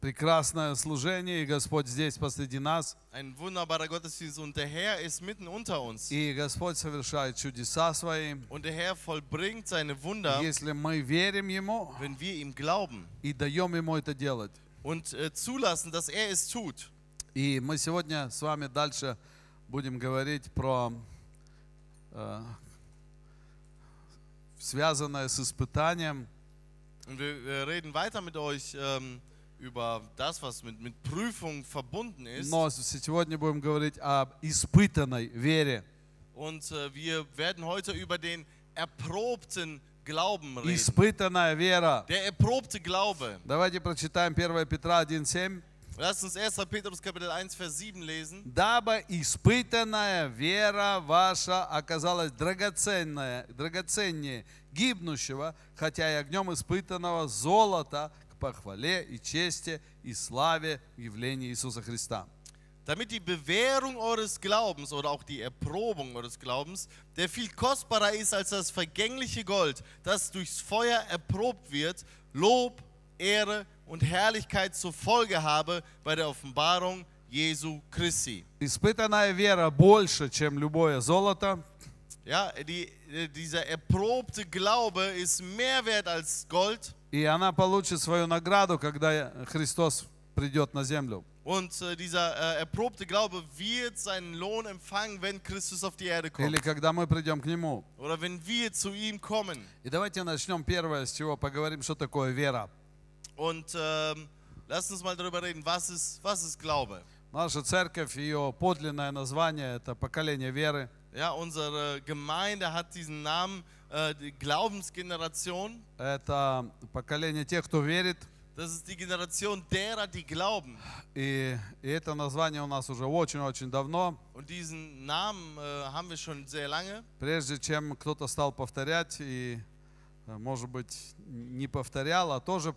прекрасное служение, и Господь здесь посреди нас. Ein wunderbarer Gottesdienst und der Herr ist mitten unter uns. И Господь совершает чудеса свои. Und der Herr vollbringt seine Wunder, Если мы верим Ему wenn wir ihm glauben и даем Ему это делать. und äh, zulassen, dass er es tut. И мы сегодня с вами дальше будем говорить про э, связанное с испытанием. Und wir, wir reden weiter mit euch ähm, über das, was mit, mit Prüfung verbunden ist. Но сегодня будем говорить об испытанной вере. Und äh, wir werden heute über den erprobten Glauben reden. Испытанная вера. Der erprobte Glaube. Давайте прочитаем 1 Петра 1.7. Lasst uns 1. Petrus Kapitel 1, Vers 7 lesen. Дабы испытанная вера ваша оказалась драгоценная, драгоценнее гибнущего, хотя и огнем испытанного золота похвале и чести и славе явления Иисуса Христа. Damit die Bewährung eures Glaubens oder auch die Erprobung eures Glaubens, der viel kostbarer ist als das vergängliche Gold, das durchs Feuer erprobt wird, Lob, Ehre und Herrlichkeit zur Folge habe bei der Offenbarung Jesu Christi. Испытанная вера больше, чем любое золото, Ja, die, äh, dieser erprobte Glaube ist mehr wert als Gold И она получит свою награду, когда Христос придет на землю. und äh, dieser äh, erprobte Glaube wird seinen Lohn empfangen, wenn Christus auf die Erde Или kommt когда мы придем к Нему. oder wenn wir zu ihm kommen. И давайте начнем первое, с чего поговорим, что такое вера. Und ähm, lasst uns mal darüber reden, was ist, was ist Glaube? Наша церковь, ее подлинное название – это поколение веры. Ja, unsere Gemeinde hat diesen Namen äh, Glaubensgeneration. Это поколение тех, кто верит. Das ist die Generation derer, die glauben. И, и это название у нас уже очень-очень давно. Und diesen Namen äh, haben wir schon sehr lange. Прежде чем кто-то стал повторять, и, э, может быть, не повторял, а тоже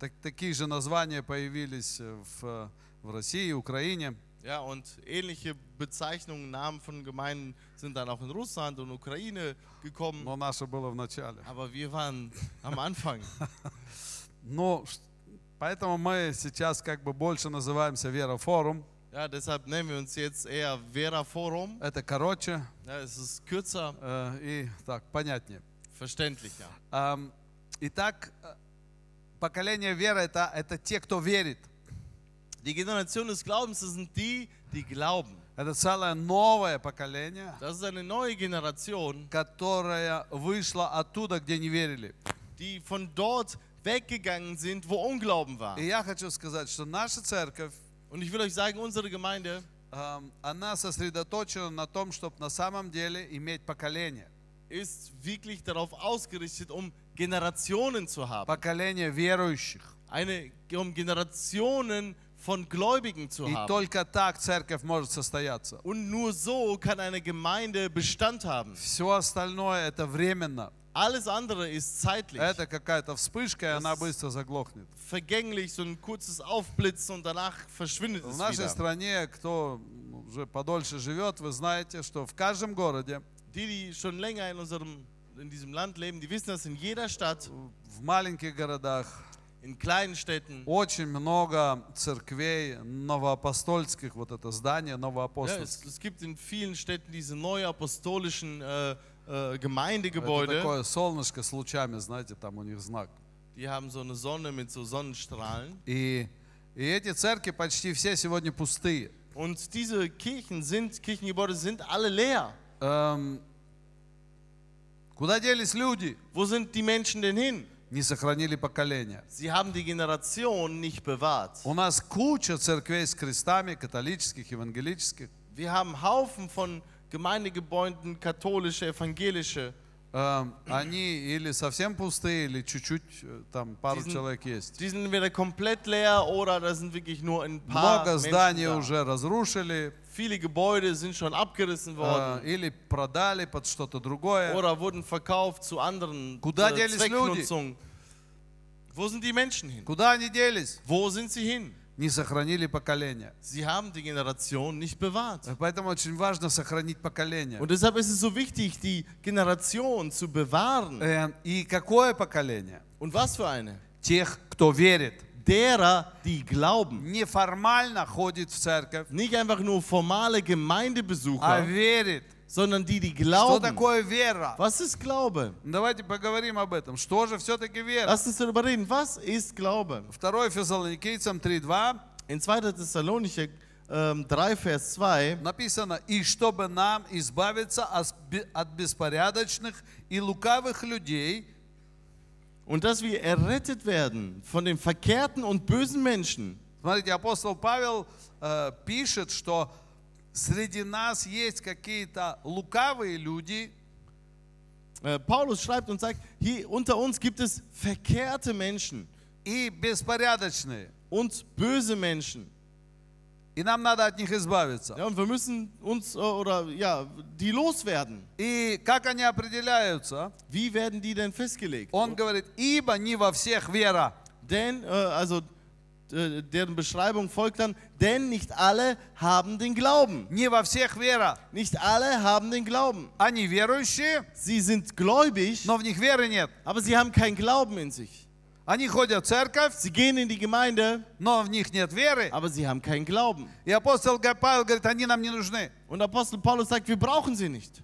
так- такие же названия появились в, в России, Украине. Ja, und ähnliche Bezeichnungen, Namen von Gemeinden sind dann auch in Russland und Ukraine gekommen. Но наше было в начале. Aber wir waren am Anfang. Ну, ш- поэтому мы сейчас как бы больше называемся Вера Форум. Ja, deshalb nennen wir uns jetzt eher Vera Forum. Это короче Ja, es ist kürzer, э, и так понятнее. verständlicher. Ам, Итак, э, поколение веры это, это те, кто верит. Die Generation des Glaubens, das sind die, die glauben. Это целое новое поколение, Das ist eine neue Generation, которое вышло оттуда, где не верили. die von dort weggegangen sind, wo Unglauben war. И я хочу сказать, что наша церковь, Und ich will euch sagen, unsere Gemeinde ам, она сосредоточена на том, чтобы на самом деле иметь поколение. ist wirklich darauf ausgerichtet, um Generationen zu haben. Поколение верующих. Eine, um Generationen von Gläubigen zu И haben. только так церковь может состояться. Und nur so kann eine Gemeinde Bestand haben. Все остальное это временно. Alles andere ist zeitlich, Это какая-то вспышка, и она быстро заглохнет. vergänglich, so ein kurzes Aufblitzen und danach verschwindet В es нашей wieder. стране, кто уже подольше живет, вы знаете, что в каждом городе, Die, die schon länger in, unserem, in diesem Land leben, die wissen, dass in jeder Stadt, в маленьких городах in kleinen Städten, очень много церквей новоапостольских, вот это здание ja, es, новоапостольских. es gibt in vielen Städten diese neuapostolischen äh, äh, Это Gemeindegebäude. такое солнышко с лучами, знаете, там у них знак. Die haben so eine Sonne mit so Sonnenstrahlen. И, и эти церкви почти все сегодня пустые. Und diese Kirchen sind, Kirchengebäude sind alle leer. Эм, куда делись люди? Wo sind die Menschen denn hin? Не сохранили поколения. Sie haben die Generation nicht bewahrt. У нас куча церквей с крестами, католических, евангелических. Wir haben Haufen von Gemeindegebäuden, katholische, evangelische. Эм, Они или совсем пустые, или чуть-чуть, э, там пару Diesen- человек есть. Die sind entweder komplett leer oder da sind wirklich nur ein paar Много зданий da. уже разрушили, Viele Gebäude sind schon abgerissen worden э, или продали под что-то другое. oder wurden verkauft zu anderen Куда äh, делись Zwecknutzungen. Wo sind die Menschen hin? Куда они делись? Wo sind sie hin? Не сохранили поколения. Sie haben die Generation nicht bewahrt. Э, Поэтому очень важно сохранить поколение. Und deshalb ist es so wichtig, die Generation zu bewahren. Э, И какое поколение? Und was für eine? Тех, кто верит. derer, die glauben. неформально ходит в церковь, Nicht einfach nur formale а Gemeindebesucher, верит. Sondern die, die Что glauben. такое вера? Was ist Glaube? Давайте поговорим об этом. Что же все-таки вера? Lass uns darüber reden. Was ist Glaube? 2 Фессалоникийцам 3.2 In 2. Thessalonicher ähm, 3, Vers 2 написано, «И чтобы нам избавиться от бе- от беспорядочных и лукавых людей, und dass wir errettet werden von den verkehrten und bösen Menschen. Смотрите, апостол Павел э, пишет, что среди нас есть какие-то лукавые люди, Äh, Paulus schreibt und sagt, hier unter uns gibt es verkehrte Menschen и беспорядочные. und böse Menschen. И нам надо от них избавиться. Ja, und wir müssen uns äh, oder ja, die loswerden. И как они определяются? Wie werden die denn festgelegt? Он говорит, ибо не во всех вера. Denn, äh, also äh, deren Beschreibung folgt dann, denn nicht alle haben den Glauben. Не во всех вера. Nicht alle haben den Glauben. Они верующие, Sie sind gläubig, но в них веры нет. aber sie haben keinen Glauben in sich. Они ходят в церковь, Sie gehen in die Gemeinde, но в них нет веры. aber sie haben keinen Glauben. И апостол Га- Павел говорит, они нам не нужны. Und Apostel Paulus sagt, wir brauchen sie nicht.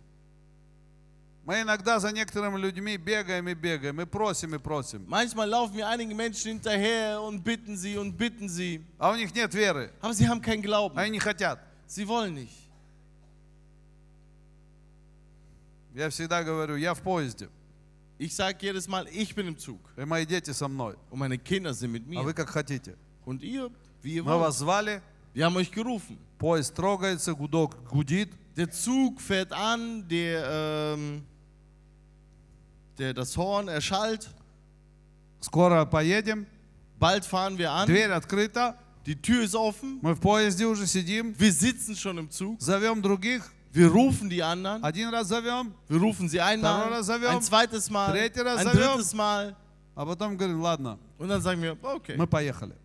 Мы иногда за некоторыми людьми бегаем и бегаем, и просим, и просим. Manchmal laufen wir einigen Menschen hinterher und bitten sie und bitten sie, А у них нет веры. aber sie haben keinen Glauben. Они не хотят. Sie wollen nicht. Я всегда говорю, я в поезде, Ich sage jedes Mal, ich bin im Zug и мои дети со мной. und meine Kinder sind mit А mir. вы как хотите. Und ihr, wie ihr Мы wollt. вас звали, Wir haben euch gerufen. поезд трогается, гудок гудит. Der Zug fährt an, der, ähm, der, das Horn erschallt. Скоро поедем, Bald fahren wir an. дверь открыта, Die Tür ist offen. мы в поезде уже сидим, Wir sitzen schon im Zug. зовем других, Wir rufen die anderen. один раз зовем, Wir rufen sie einmal, Второй раз зовем. ein zweites Mal, Третий раз ein зовем. drittes Mal. а потом говорим, ладно, Und dann sagen wir, okay, мы поехали.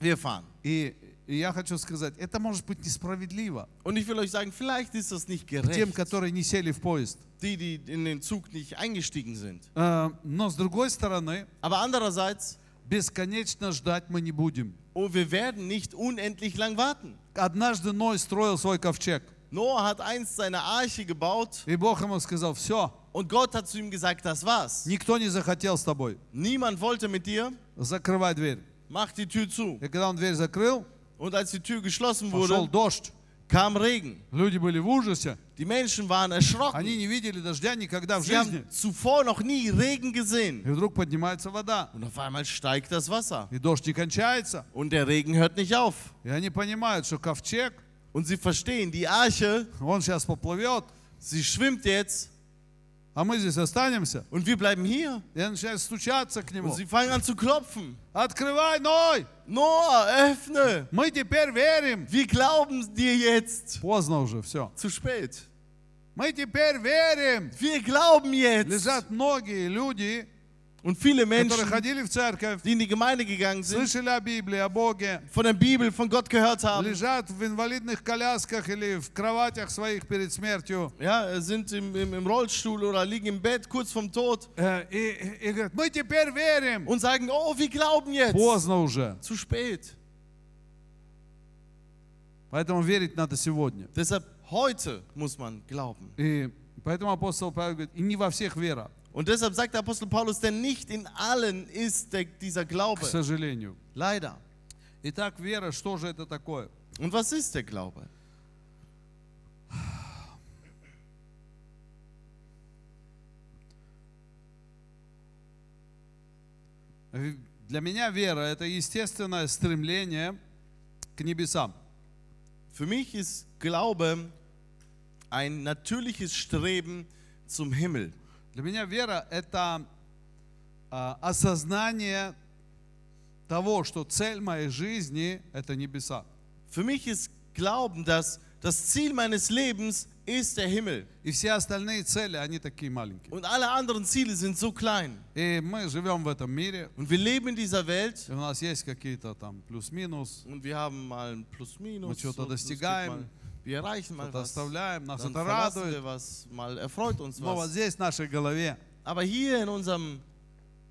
wir fahren. И, и я хочу сказать, это может быть несправедливо Und ich will euch sagen, vielleicht ist das nicht тем, gerecht, которые не сели в поезд. die, die in den Zug nicht eingestiegen sind. Э, Но с другой стороны, Aber andererseits, бесконечно ждать мы не будем. oh, wir werden nicht unendlich lang warten. Однажды Ной строил свой ковчег, Noah hat einst seine Arche gebaut и Бог ему сказал, все, und Gott hat zu ihm gesagt, das war's. никто не захотел с тобой, Niemand wollte mit dir, закрывай дверь. mach die Tür zu. И когда он дверь закрыл, Und als die Tür geschlossen пошел wurde, дождь. kam Regen. Люди были в ужасе. Die Menschen waren Они erschrocken. не видели дождя никогда в Sie жизни. haben zuvor noch nie Regen gesehen. И вдруг поднимается вода. Und auf einmal steigt das Wasser. И дождь не кончается. Und der Regen hört nicht auf. И они понимают, что ковчег, Und sie verstehen, die Arche, он сейчас поплывет, sie schwimmt jetzt а мы здесь останемся. und wir bleiben hier. И начинают стучаться к Und нему. sie fangen an zu klopfen. Открывай, Ной! Noah, öffne! Мы теперь верим. Wir glauben dir jetzt. Поздно уже, все. Zu spät. Мы теперь верим. Wir glauben jetzt. Лежат многие люди, Und viele которые Menschen, ходили в церковь, die in die Gemeinde gegangen sind, слышали о Библии, о Боге, von der Bibel, von Gott gehört haben, лежат в инвалидных колясках или в кроватях своих перед смертью. ja, sind im, im, im Rollstuhl oder liegen im Bett kurz vorm Tod Э, И, и говорят, мы теперь верим. und sagen, oh, wir glauben jetzt. Поздно уже. Zu spät. Поэтому верить надо сегодня. Deshalb heute muss man glauben. И поэтому апостол Павел говорит, и не во всех вера, Und deshalb sagt der Apostel Paulus, denn nicht in allen ist der, dieser к Glaube. сожалению. Leider. Итак, вера, что же это такое? Und was ist der Glaube? В- Для меня вера – это естественное стремление к небесам. Für mich ist Glaube ein natürliches Streben zum Himmel. Для меня вера – это а, осознание того, что цель моей жизни – это небеса. Für mich ist Glauben, dass das Ziel meines Lebens ist der Himmel. И все остальные цели, они такие маленькие. Und alle anderen Ziele sind so klein. И мы живем в этом мире, Und wir leben in dieser Welt и у нас есть какие-то там плюс-минус, und wir haben mal ein Plus-Minus. Мы что-то достигаем, Wir erreichen mal что-то was. оставляем, нас Dann это verlassen радует. wir was, mal erfreut uns Но вот was. здесь, в нашей голове, Aber hier in unserem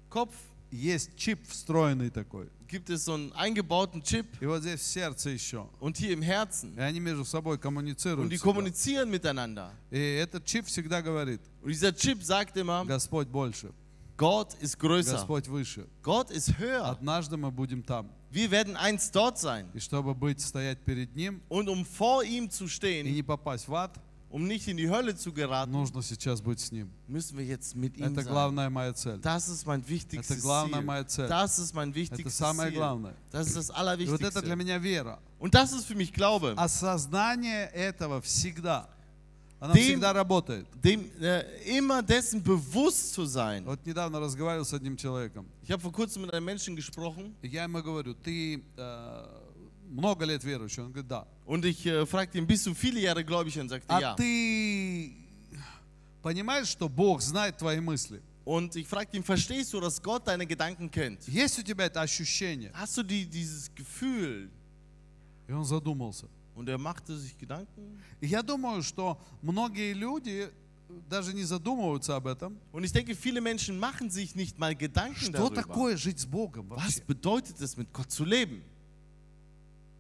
Kopf есть чип встроенный такой. gibt es so einen eingebauten Chip И вот здесь в сердце еще. und hier im Herzen. И они между собой Und коммуницируют. die всегда. kommunizieren miteinander. И этот чип всегда говорит, Und dieser Chip sagt immer, Господь больше, Gott ist größer. Господь выше. Gott ist höher. Однажды мы будем там. Wir werden einst dort sein. И чтобы быть, стоять перед Ним Und um vor ihm zu и stehen, не попасть в ад, um nicht in die Hölle zu geraten, нужно сейчас быть с Ним. müssen wir jetzt mit ihm Это sein. главная моя цель. Das ist mein wichtigstes Это главная Ziel. моя цель. Das ist mein Это wichtigstes самое Ziel. главное. Das ist das И вот это для Allerwichtigste. меня вера. Und das ist für mich Glaube. Осознание этого всегда. Она Ты- всегда работает. Dem, äh, immer dessen bewusst zu sein. Вот недавно разговаривал с одним человеком. Ich habe vor kurzem mit einem Menschen gesprochen я ему говорю, ты э, много лет верующий? Он говорит, да. und ich äh, fragte ihn, bist du viele Jahre gläubig? Und er sagte, А ja. ты понимаешь, что Бог знает твои мысли? Und ich fragte ihn, verstehst du, dass Gott deine Gedanken kennt? Есть у тебя это ощущение? Hast du die, dieses Gefühl? И он задумался. Und er machte sich Gedanken. И я думаю, что многие люди даже не задумываются об этом. Und ich denke, viele Menschen machen sich nicht mal Gedanken Что darüber. такое жить с Богом Was вообще? bedeutet es, mit Gott zu leben?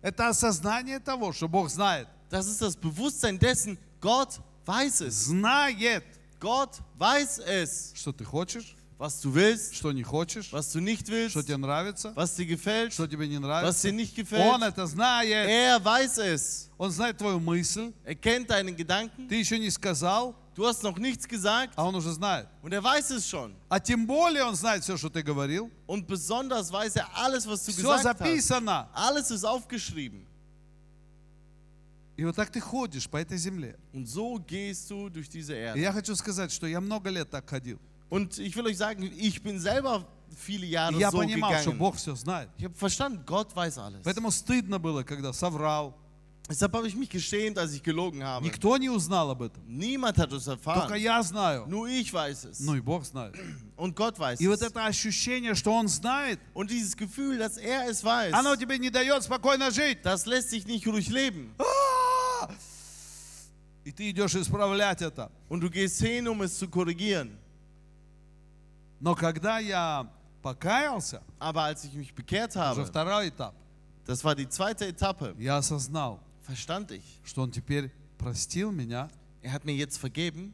Это осознание того, что Бог знает. Das ist das Bewusstsein dessen, Gott weiß es. Знает, Gott weiß es, что ты хочешь, was du willst, что не хочешь, was du nicht willst, что тебе нравится, was dir gefällt, что тебе не was нравится. dir nicht Он gefällt. это знает. Er weiß es. Он знает твою мысль. Er kennt deine Gedanken. Ты еще не сказал, Du hast noch nichts gesagt а он уже знает. und er weiß es schon. А тем более он знает все, что ты говорил. Und besonders weiß er alles, was du Все gesagt hast. записано. Alles ist aufgeschrieben. И вот так ты ходишь по этой земле. Und so gehst du durch diese И Erde. я хочу сказать, что я много лет так ходил. Und ich will euch sagen, ich bin selber viele И Jahre я so понимал, что gegangen. Бог все знает. Ich habe verstanden, Gott weiß alles. Поэтому стыдно было, когда соврал. Deshalb habe ich mich geschämt, als ich gelogen habe. Никто не узнал об этом. Niemand hat es Только erfahren. я знаю. Nur ich weiß es. Ну и Бог знает. Und Gott weiß И вот es. это ощущение, что Он знает, Und dieses Gefühl, dass er es weiß, оно тебе не дает спокойно жить. das lässt sich nicht ruhig leben. И ты идешь исправлять это. Und du gehst hin, um es zu korrigieren. Но когда я покаялся, Aber als ich mich bekehrt уже habe, второй этап, das war die zweite Etappe, я осознал, verstand ich. что Он теперь простил меня, Er hat mir jetzt vergeben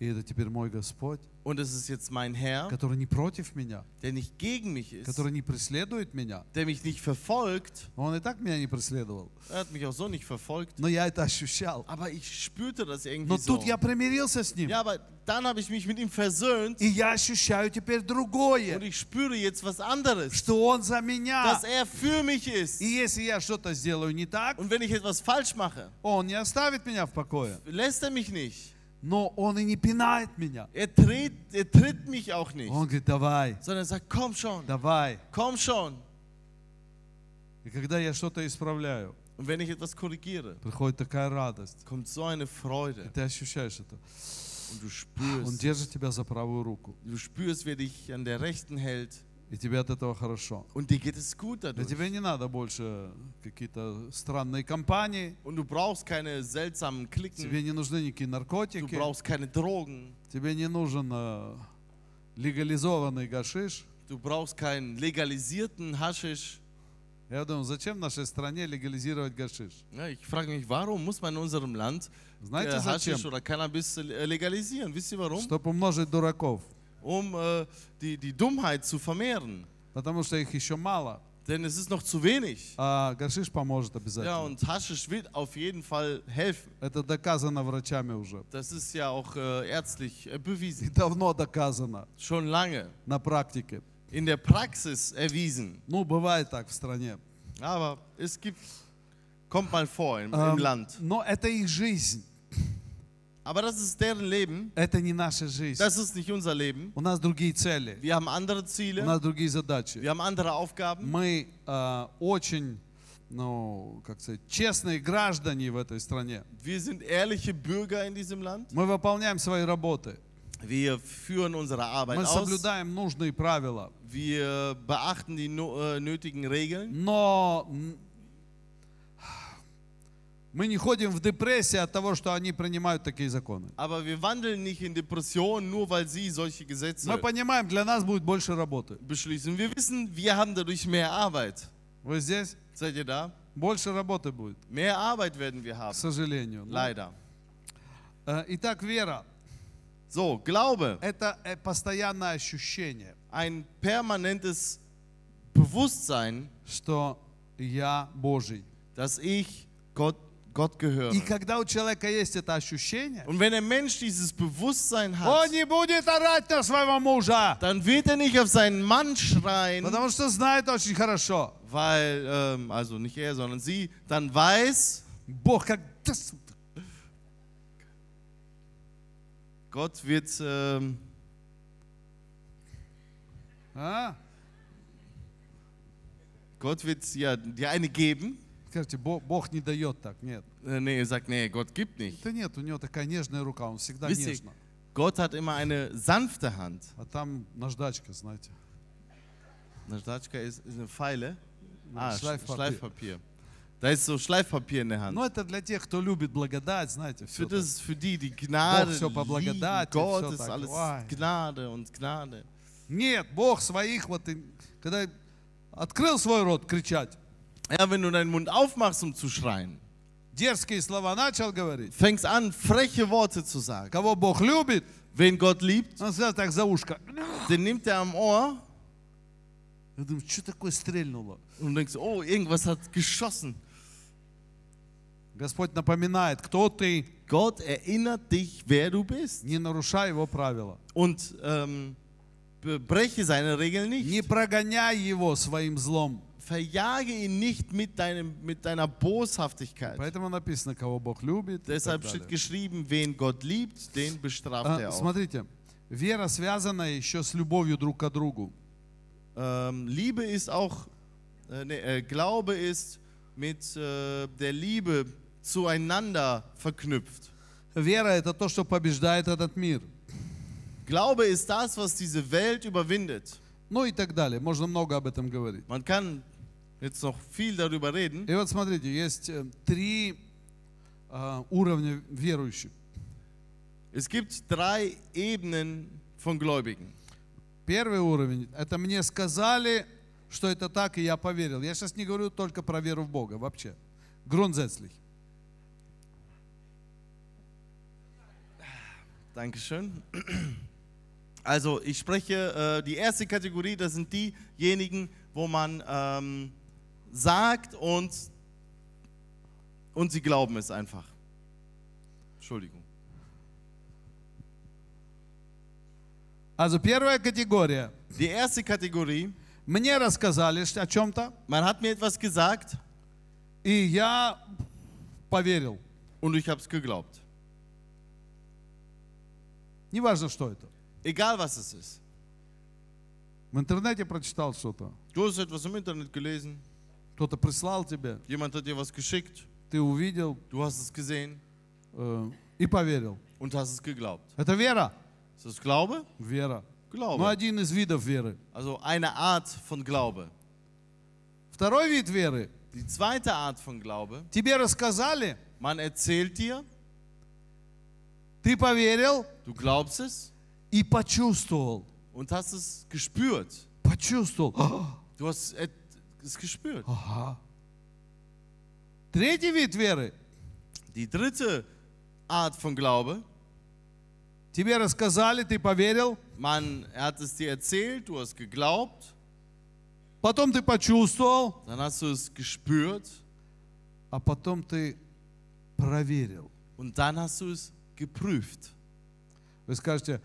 и это теперь мой Господь, und es ist jetzt mein Herr, который не против меня, der nicht gegen mich ist, который не преследует меня. der mich nicht verfolgt. Он и так меня не преследовал. Er hat mich auch so nicht verfolgt. Но я это ощущал. Aber ich spürte das irgendwie Но so. тут я примирился с ним. Ja, aber dann habe ich mich mit ihm versöhnt И я ощущаю теперь und другое, ich spüre jetzt was anderes. что Он за меня. Dass er für mich ist. И если я что-то сделаю не так, Und wenn ich etwas falsch mache, Он не оставит меня в покое. lässt er mich nicht. Но Он и не пинает меня. Er tritt, er tritt mich auch nicht. Он говорит, давай, Sondern er sagt, komm schon, давай. komm schon. И когда я что-то исправляю, Und wenn ich etwas korrigiere, приходит такая радость. kommt so eine И Freude. ты ощущаешь это. Und du Он spürst, держит тебя за правую руку. du spürst, wer dich an der Rechten hält. И тебе от этого хорошо. Und dir geht es gut dadurch. тебя не надо больше какие-то странные компании. Und du brauchst keine seltsamen Klicken. Тебе не нужны никакие Du наркотики. brauchst keine Drogen. Тебе не нужен э, легализованный гашиш. Du brauchst keinen legalisierten Haschisch. Я думаю, зачем в нашей стране легализировать гашиш? Ja, ich frage mich, warum muss man in unserem Land Знаете äh, зачем? Haschisch oder Cannabis äh, legalisieren? Wisst ihr warum? Чтобы умножить дураков. Um äh, die, die Dummheit zu vermehren. Потому что их еще мало. Denn es ist noch zu wenig. А гашиш поможет Ja, обязательно. und Haschisch wird auf jeden Fall helfen. Это доказано врачами уже. Das ist ja auch äh, ärztlich äh, И bewiesen. давно доказано Schon lange. на практике. In der Praxis erwiesen. Ну, бывает так в стране. Aber es gibt, kommt mal vor im, im Эм, Land. Но это их жизнь. Aber das ist deren Leben. Это не наша жизнь. Das ist nicht unser Leben. У нас другие цели. Wir haben andere У Ziele. нас другие задачи. Wir haben andere Aufgaben. Мы э, очень, ну, как сказать, честные граждане в этой стране. Wir sind ehrliche Bürger in diesem Land. Мы выполняем свои работы. Wir führen unsere Arbeit Мы aus. соблюдаем нужные правила. Wir beachten die äh, nötigen Regeln. Но Мы не ходим в депрессии от того, что они принимают такие законы. Aber wir wandeln nicht in nur weil sie solche Gesetze Мы понимаем, для нас будет больше работы. beschließen. Wir wissen, wir haben dadurch mehr Arbeit. Вы здесь? Seid ihr da? Больше работы будет, Mehr Arbeit werden wir к haben. сожалению. Ну, Leider. э, Итак, вера So, Glaube. – это э, постоянное ощущение, Ein permanentes Bewusstsein, что я Божий. dass ich Gott, Gott gehöre. И когда у человека есть это ощущение, Und wenn der Mensch dieses Bewusstsein он hat, не будет орать на своего мужа, dann wird er nicht auf seinen Mann schreien, потому что знает очень хорошо. weil, ähm, also nicht er, sondern sie, dann weiß, Бог как... «Да с- Gott wird, ähm, А? Gott wird ja, dir eine geben. Скажите, Бог, Бог не дает так, нет. Äh, nee, er sagt, nee, Gott gibt nicht. Да нет, у него такая нежная рука, он всегда Wisst нежно. Gott hat immer eine sanfte Hand. А там наждачка, знаете. Nastachka ist, ist eine Pfeile. Ah, Schleifpapier. Schleifpapier. Da ist so Schleifpapier in der Hand. Но это для тех, кто любит благодать, знаете, все Für, das, für die, die Gnade всё по lieben. благодати, Gott ist alles Ой. Gnade und Gnade. Нет, Бог своих, вот, когда открыл свой рот кричать, Ja, wenn du deinen Mund aufmachst, um zu schreien, дерзкие слова начал говорить, fängst an, freche Worte zu sagen. кого Бог любит, Wen Gott liebt, он всегда так за ушко. den nimmt er am Ohr Я думаю, что такое стрельнуло? und denkst, oh, irgendwas hat geschossen. Господь напоминает, кто ты, Gott erinnert dich, wer du bist. не нарушай его правила. Und ähm, be- breche seine Regeln nicht. Не прогоняй его своим злом. Verjage ihn nicht mit, deinem, mit deiner Boshaftigkeit. Поэтому написано, кого Бог любит. и так Deshalb далее. steht geschrieben, wen Gott liebt, den bestraft А, er auch. смотрите, вера связана еще с любовью друг к другу. Ähm, Liebe ist auch, äh, nee, äh, Glaube ist mit äh, der Liebe zueinander verknüpft. Вера – это то, что побеждает этот мир. Glaube ist das, was diese Welt überwindet. Ну и так далее. Можно много об этом говорить. Man kann jetzt noch viel darüber reden. И вот смотрите, есть э, три а, уровня верующих. Es gibt drei Ebenen von Gläubigen. Первый уровень – это мне сказали, что это так, и я поверил. Я сейчас не говорю только про веру в Бога, вообще. Grundsätzlich. Dankeschön. Also ich spreche, äh, die erste Kategorie, das sind diejenigen, wo man ähm, sagt und, und sie glauben es einfach. Entschuldigung. Also первая категория. Die erste Kategorie, Мне рассказали что- о чем-то, man hat mir etwas gesagt и я поверил. und ich habe es geglaubt. Неважно, что это. Egal was es ist. В интернете прочитал что-то. Du hast etwas im Internet gelesen, Кто-то прислал тебе, jemand hat dir was geschickt, ты увидел du hast es gesehen э, и поверил. und hast es geglaubt. Это вера? Ist das Glaube? Вера. Ну, Glaube. один из видов веры. Also eine Art von Glaube. Второй вид веры. Die zweite Art von Glaube, Тебе рассказали, man erzählt dir, ты поверил du glaubst es и почувствовал. und hast es gespürt. Почувствовал. Du hast es gespürt. Ага. Третий вид веры. Die dritte Art von Glaube, Тебе рассказали, ты поверил, man er hat es dir erzählt, du hast geglaubt, потом ты почувствовал, dann hast du es gespürt а потом ты проверил. und dann hast du es geprüft. Вы скажете,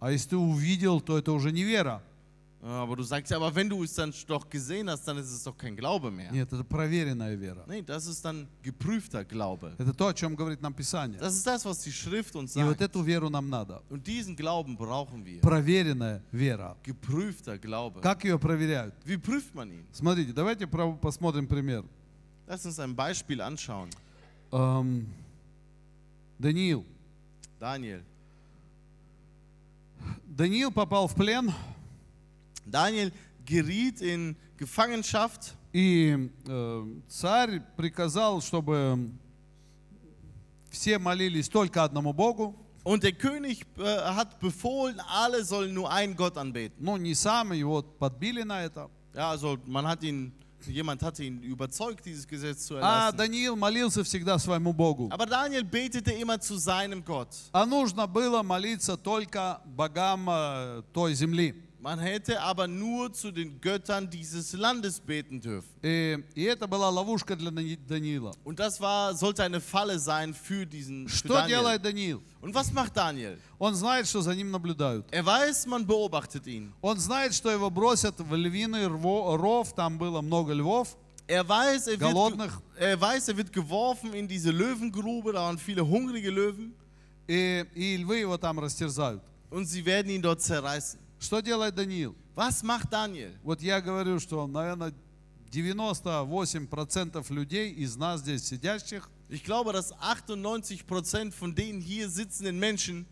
а если ты увидел, то это уже не вера. Aber du sagst ja, aber wenn du es dann doch gesehen hast, dann ist es doch kein Glaube mehr. Нет, это проверенная вера. Nee, das ist dann geprüfter Glaube. Это то, о чем говорит нам Писание. Das ist das, was die Schrift uns И вот sagt. эту веру нам надо. Und diesen Glauben brauchen wir. Проверенная вера. Geprüfter Glaube. Как ее проверяют? Wie prüft man ihn? Смотрите, давайте про- посмотрим пример. Lass uns ein Beispiel anschauen. Эм, Даниил. Daniel. Даниил попал в плен, Daniel geriet in Gefangenschaft и э, царь приказал, чтобы все молились только одному Богу. Und der König äh, hat befohlen, alle sollen nur einen Gott anbeten. Ну, не сам, его подбили на это. Ja, also man hat ihn, jemand hatte ihn überzeugt, dieses Gesetz zu А erlassen. Даниил молился всегда своему Богу. Aber Daniel betete immer zu seinem Gott. А нужно было молиться только богам э, той земли. Man hätte aber nur zu den Göttern dieses Landes beten dürfen. И, и это была ловушка для Дани- Даниила. Und das war, sollte eine Falle sein für diesen für Что Daniel. делает Даниил? Und was macht Daniel? Он знает, что за ним наблюдают. Er weiß, man beobachtet ihn. Он знает, что его бросят в львиный рво- ров, там было много львов. Er weiß, er wird, Голодных. ge- er weiß, er wird geworfen in diese Löwengrube, da waren viele hungrige Löwen И, и львы его там растерзают. und sie werden ihn dort zerreißen. Что делает Даниил? Was macht Daniel? Вот я говорю, что, наверное, 98% людей из нас здесь сидящих, Ich glaube, dass 98% von den hier sitzenden Menschen,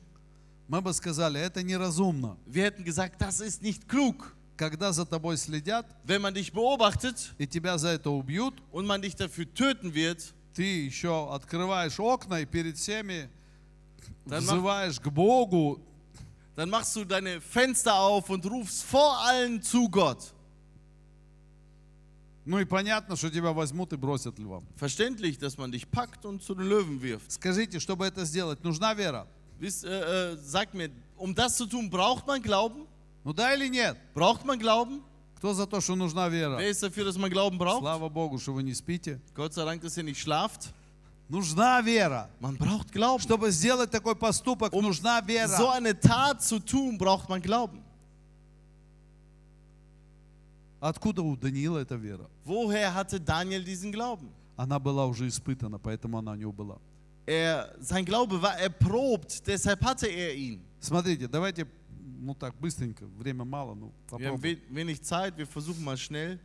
мы бы сказали, это неразумно. wir hätten gesagt, das ist nicht klug. Когда за тобой следят, Wenn man dich beobachtet и тебя за это убьют, und man dich dafür töten wird, ты еще открываешь окна и перед всеми взываешь к Богу, dann machst du deine Fenster auf und rufst vor allen zu Gott. ну и понятно, что тебя возьмут и бросят львам. Verständlich, dass man dich packt und zu den Löwen wirft. Скажите, чтобы это сделать, нужна вера? Wisst, äh, äh, sag mir, um das zu tun, braucht man Glauben? Ну да или нет? Braucht man Glauben? Кто за то, что нужна вера? Wer ist dafür, dass man Glauben braucht? Слава Богу, что вы не спите. Gott sei Dank, dass ihr nicht schlaft. Нужна вера. Man braucht Glauben. Чтобы сделать такой поступок, нужна вера. So eine Tat zu tun, braucht man Glauben. Откуда у Даниила эта вера? Woher hatte Daniel diesen Glauben? Она была уже испытана, поэтому она у него была. Er, sein Glaube war erprobt, deshalb hatte er ihn. Смотрите, давайте, ну так, быстренько, время мало, ну Wir haben попробуем. we wenig Zeit, wir versuchen mal schnell.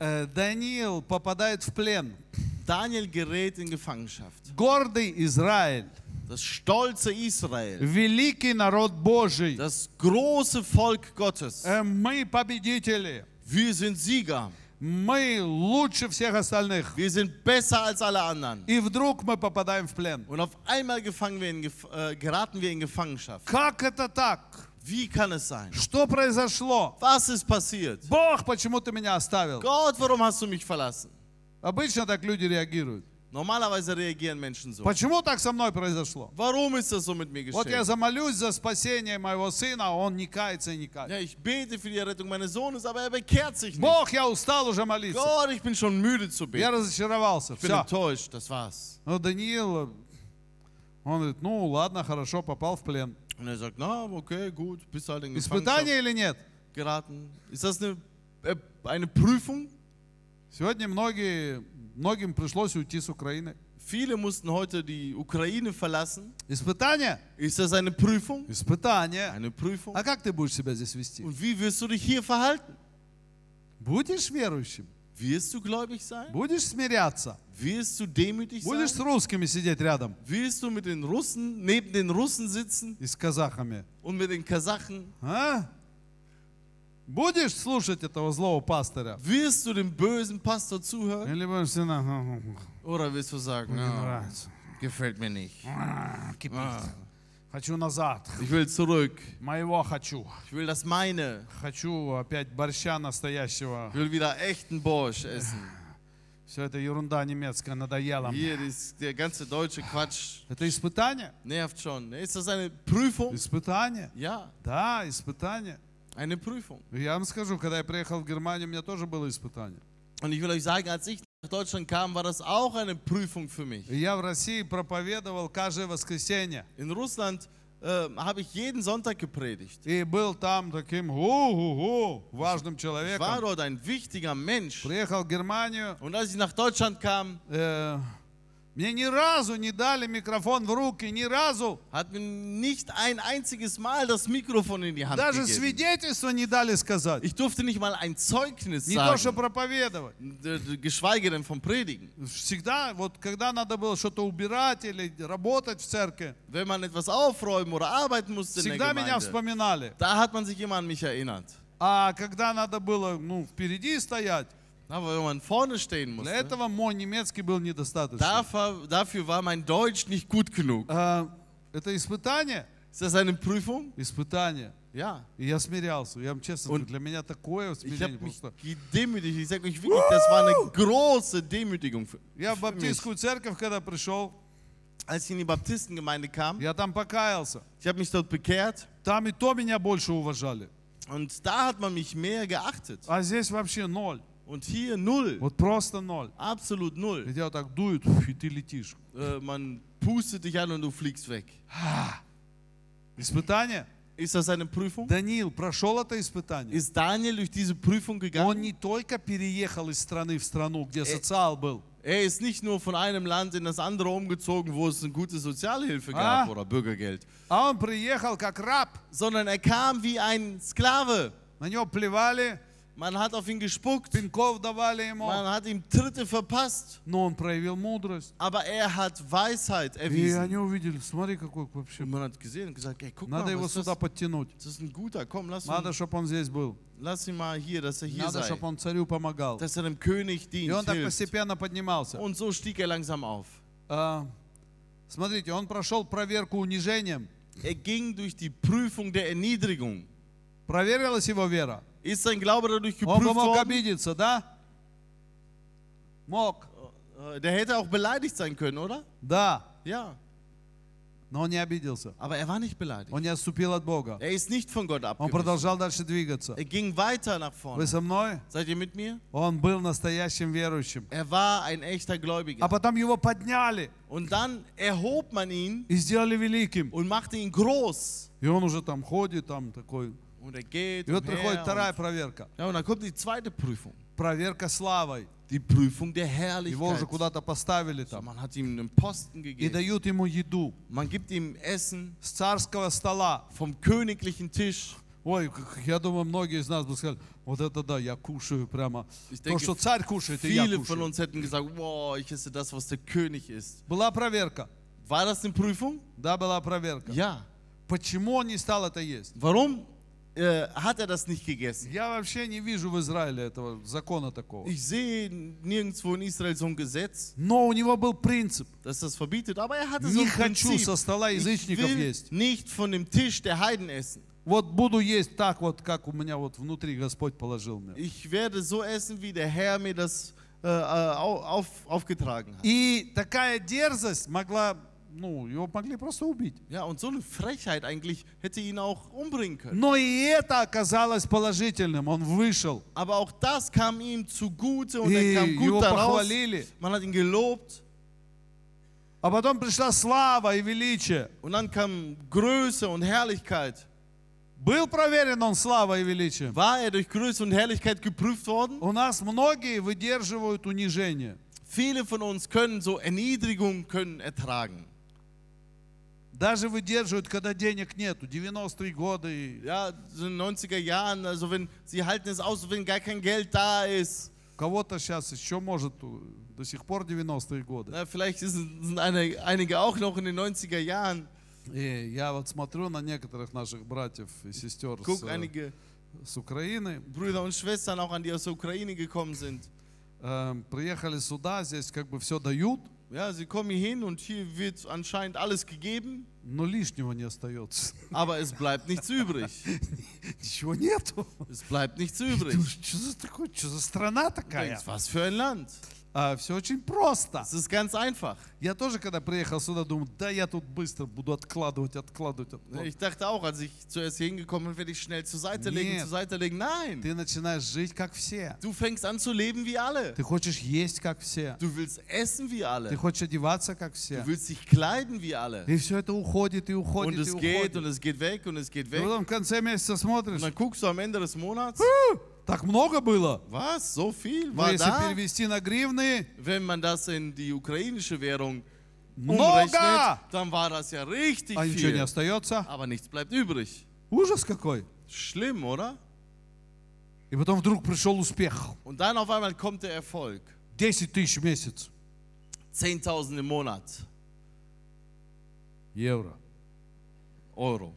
Э, Даниил попадает в плен. Daniel gerät in Gefangenschaft. Гордый Израиль, Das stolze Israel, великий народ Божий. das große Volk Gottes. Э, Мы победители. Wir sind Sieger. Мы лучше всех остальных. Wir sind besser als alle anderen. И вдруг мы попадаем в плен. Und auf einmal gefangen wir in, Gef- äh, geraten wir in Gefangenschaft. Как это так? Wie kann es sein? Что произошло? Was ist passiert? Бог, почему ты меня оставил? Gott, warum hast du mich verlassen? Обычно так люди реагируют. Normalerweise reagieren Menschen so. Почему так со мной произошло? Warum ist das so mit mir Вот я geschehen? замолюсь за спасение моего сына, а он не кается и не кается. Ja, ich bete für die Rettung meines Sohnes, aber er bekehrt sich nicht. Бог, я устал уже молиться. Gott, ich bin schon müde zu Я beten. разочаровался. Ich bin Все. enttäuscht, das war's. Ну, Даниил, он говорит, ну ладно, хорошо, попал в плен. Und er sagt, na, okay, gut, bist halt in Испытание или нет? geraten. Ist das eine, äh, eine Prüfung? Сегодня многие, многим пришлось уйти с Украины. Viele mussten heute die Ukraine verlassen. Испытание? Ist das eine Prüfung? Испытание. Eine Prüfung. А как ты будешь себя здесь вести? Und wie wirst du dich hier verhalten? Будешь верующим? Wirst du gläubig sein? Будешь смиряться? Wirst du demütig Будешь с sein? русскими сидеть рядом Willst du mit den Russen, neben den Russen sitzen и с казахами? und mit den Kasachen? А? Будешь слушать этого злого пастыря? Wirst du dem bösen Pastor zuhören? Или будешь Oder wirst du sagen, нравится. gefällt mir nicht. А, кипит. Ah, Хочу назад. ich will zurück. Моего хочу. Ich will das meine. Хочу опять борща настоящего. Ich will wieder echten Borsch essen. Все это ерунда немецкая надоела. мне. Hier ist der ganze deutsche Quatsch. Это испытание? Nervt schon. Ist das eine Prüfung? Испытание. Ja, Да, испытание. eine Prüfung. Я вам скажу, когда я приехал в Германию, у меня тоже было испытание. Und ich will euch sagen, als ich nach Deutschland kam, war das auch eine Prüfung für mich. И я в России проповедовал каждое воскресенье. In Russland äh, habe ich jeden Sonntag gepredigt. И был там таким у-у-у, важным Ich war человеком. dort ein wichtiger Mensch. Приехал в Германию, Und als ich nach Deutschland kam, э, мне ни разу не дали микрофон в руки, ни разу. hat mir nicht ein einziges Mal das Mikrofon in die Hand Даже gegeben. свидетельство не дали сказать. Ich durfte nicht mal ein Zeugnis Не то, что sagen, проповедовать. geschweige denn vom Predigen. Всегда, вот когда надо было что-то убирать или работать в церкви, Wenn man etwas aufräumen oder arbeiten musste in der всегда меня вспоминали. da hat man sich immer an mich erinnert. А когда надо было, ну, впереди стоять, Aber wenn man vorne stehen Для musste, этого мой немецкий был недостаточно. dafür, dafür war mein Deutsch nicht gut genug. А, это испытание? Ist das eine Prüfung? Испытание. Ja. И я смирялся. Я вам честно Und говорю, для меня такое Ich смирение habe mich просто. gedemütigt. Ich sage euch wirklich, das war eine große Demütigung. Für, Я в für mich. баптистскую церковь, когда пришел, Als ich in die Baptistengemeinde kam, я там покаялся. ich habe mich dort bekehrt Там и то меня больше уважали. und da hat man mich mehr geachtet. А здесь вообще ноль. Und hier null. Вот просто ноль. Absolut null. И тебя вот так дуют, фу, и ты летишь. Äh, man pustet dich an und du fliegst weg. Испытание? Ist das eine Prüfung? Даниил прошел это испытание. Ist Daniel durch diese Prüfung Он gegangen? не только переехал из страны в страну, где социал был. Er ist nicht nur von einem Land in das andere umgezogen, wo es eine gute Sozialhilfe Ah. gab oder Bürgergeld, А он приехал как раб. sondern er kam wie ein Sklave. На него плевали, Man hat auf ihn gespuckt, пинков давали ему. man hat ihm Tritte verpasst, Но он проявил мудрость. aber er hat Weisheit И erwiesen. они увидели, смотри, какой вообще. Und man hat gesehen und gesagt, ey, guck Надо mal, его was ist сюда das? подтянуть. das ist ein guter, komm, lass Надо, ihn, чтобы он здесь был. lass ihn mal hier, dass er hier Надо, sei, чтобы он царю помогал. dass er dem König И он dient, так hilft. постепенно поднимался. Und so stieg er langsam auf. А, Смотрите, он прошел проверку унижением. Er ging durch die Prüfung der Erniedrigung. Проверилась его вера. Ist sein Glaube dadurch Он бы geprüft мог worden? обидеться, да? Мог, Äh, Der hätte auch beleidigt sein können, oder? да. Ja, Но он не обиделся. aber er war nicht beleidigt. Он не отступил от Бога. Er ist nicht von Gott Он abgewichen. продолжал дальше двигаться. Er ging weiter nach Вы vorne. со мной? Seid ihr mit mir? Он был настоящим верующим. Er war ein echter Gläubiger. А потом его подняли Und dann erhob man ihn и сделали великим. und machte ihn groß. И он уже там ходит, там такой. Und er geht И вот приходит umher вторая und, проверка. ja, und dann kommt die zweite Prüfung. Проверка славой. Die Prüfung der Его уже Herrlichkeit. куда-то поставили So, там. man hat ihm einen Posten И gegeben. дают ему еду Man gibt ihm Essen с царского стола. vom königlichen Tisch. Ой, как- я думаю, многие из нас бы сказали, вот это да, я кушаю прямо. Ich То, denke, что царь кушает, и я Viele von кушаю. uns hätten gesagt, wow, ich esse das, was der König isst. Была проверка. War das eine Prüfung? Да, была проверка. Ja. Почему он не стал это есть? Warum äh, hat er das nicht gegessen? Я вообще не вижу в Израиле этого закона такого. Ich sehe nirgendwo in Israel so ein Gesetz, Но у него был принцип. das das verbietet, aber er hatte so Не ein хочу Prinzip. со стола Ich язычников will есть. nicht von dem Tisch der Heiden essen. Вот буду есть так вот, как у меня вот внутри Господь положил мне. Ich werde so essen, wie der Herr mir das äh, äh, au- auf, aufgetragen hat. И такая дерзость могла, ну, его могли просто убить. Ja, und so eine Frechheit eigentlich hätte ihn auch umbringen können. Но и это оказалось положительным. Он вышел. Aber auch das kam ihm zugute und И er kam его gut daraus. похвалили. Man hat ihn gelobt А потом пришла слава и величие. und dann kam Größe und Herrlichkeit. Был проверен он славой и величием. War er durch Größe und Herrlichkeit geprüft worden? У нас многие выдерживают унижение. Viele von uns können so Erniedrigung können ertragen. Даже выдерживают, когда денег нету. 90-е годы. Ja, so in den 90er Jahren, also wenn sie halten es aus, wenn gar kein Geld da ist. Кого-то сейчас еще может э, до сих пор 90-е годы. Na, vielleicht sind eine, einige auch noch in den 90er Jahren. И я вот смотрю на некоторых наших братьев и сестер с, Guck э, einige с Украины. Brüder und Schwestern auch an, die aus der Ukraine gekommen sind. э, приехали сюда, здесь как бы все дают, Ja, sie kommen hier hin und hier wird anscheinend alles gegeben, но лишнего не остается. aber es bleibt nichts übrig. Ничего нету. Es bleibt nichts übrig. Что за такое, что за страна Du такая? denkst, was für ein Land. все очень просто. Es ist ganz einfach. Я тоже, когда приехал сюда, думал, да я тут быстро буду откладывать, откладывать, откладывать. Ich dachte auch, als ich zuerst hier hingekommen bin, werde ich schnell zur Seite legen, Nee. zur Seite legen. Nein, Ты начинаешь жить как все. du fängst an zu leben wie alle. Ты хочешь есть как все. Du willst essen wie Ты alle. хочешь одеваться как Du все. willst dich kleiden wie alle. И все это уходит и Und уходит и es geht und уходит. es geht weg und es geht И weg. потом в конце месяца смотришь, Und dann guckst du am Ende des Monats, Так много было. was, so viel war если da? перевести на гривны, Wenn man das in die ukrainische Währung много, umrechnet, dann war das ja richtig а ничего не viel. остается. Aber nichts bleibt übrig. Ужас какой. Schlimm, oder? И потом вдруг пришел успех. Und dann auf einmal kommt der Erfolg. 10 тысяч в месяц 10.000 im Monat. евро. Euro.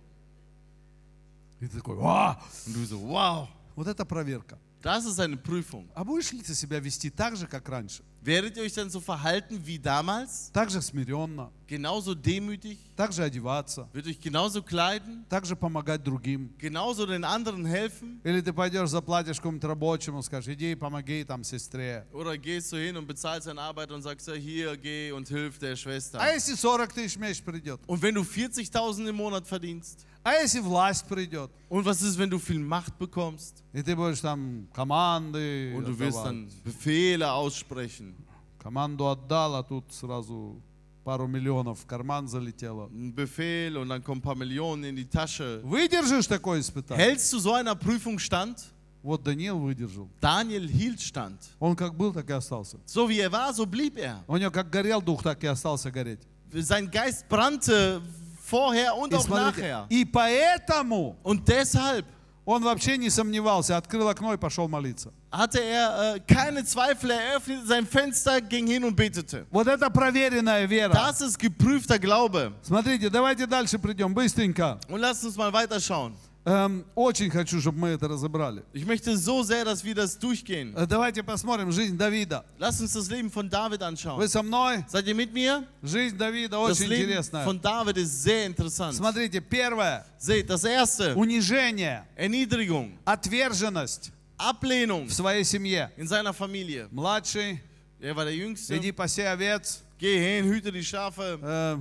И ты такой, «Ва!» Und du so, wow, Вот это проверка. Das ist eine Prüfung. А будешь ли ты себя вести так же, как раньше? Werdet ihr euch dann so verhalten wie damals? Так же смиренно, Genauso demütig? так же одеваться, Wird euch genauso kleiden? так же помогать другим. Genauso den anderen helfen? Или ты пойдешь, заплатишь какому-нибудь рабочему, скажешь, иди помоги там сестре. Oder gehst du hin und bezahlst deine Arbeit und sagst, ja, hier, geh und hilf der Schwester? А если 40 тысяч в месяц придет? Und wenn du 40.000 im Monat verdienst? А если власть придет? Und was ist, wenn du viel Macht bekommst? И ты будешь там команды Und du wirst отдавать. dann Befehle aussprechen. Команду отдал, а тут сразу пару миллионов в карман залетело. Ein Befehl und dann kommen ein paar Millionen in die Tasche. Выдержишь такое испытание? Hältst du so einer Prüfung stand? Вот Даниил выдержал. Daniel hielt stand. Он как был, так и остался. So wie er war, so blieb er. У него как горел дух, так и остался гореть. Sein Geist brannte vorher und И, auch смотрите, nachher. и поэтому Und deshalb он вообще не сомневался, открыл окно и пошел молиться. hatte er äh, keine Zweifel. Er öffnete sein Fenster, ging hin und betete. Вот это проверенная вера. Das ist geprüfter Glaube. Смотрите, давайте дальше придем, быстренько. Und lasst uns mal weiterschauen. Эм, очень хочу, чтобы мы это разобрали. Ich möchte so sehr, dass wir das durchgehen. Э, Давайте посмотрим жизнь Давида. Lasst uns das Leben von David Вы anschauen. со мной? Seid ihr mit mir? Жизнь Давида Das очень Leben интересная. von David ist sehr interessant. Смотрите, первое, Seht, das erste, унижение, Erniedrigung, отверженность Ablehnung в своей семье. in seiner Familie. Младший, Er war der Jüngste. иди паси овец. Geh hin, hüte die Schafe. Э,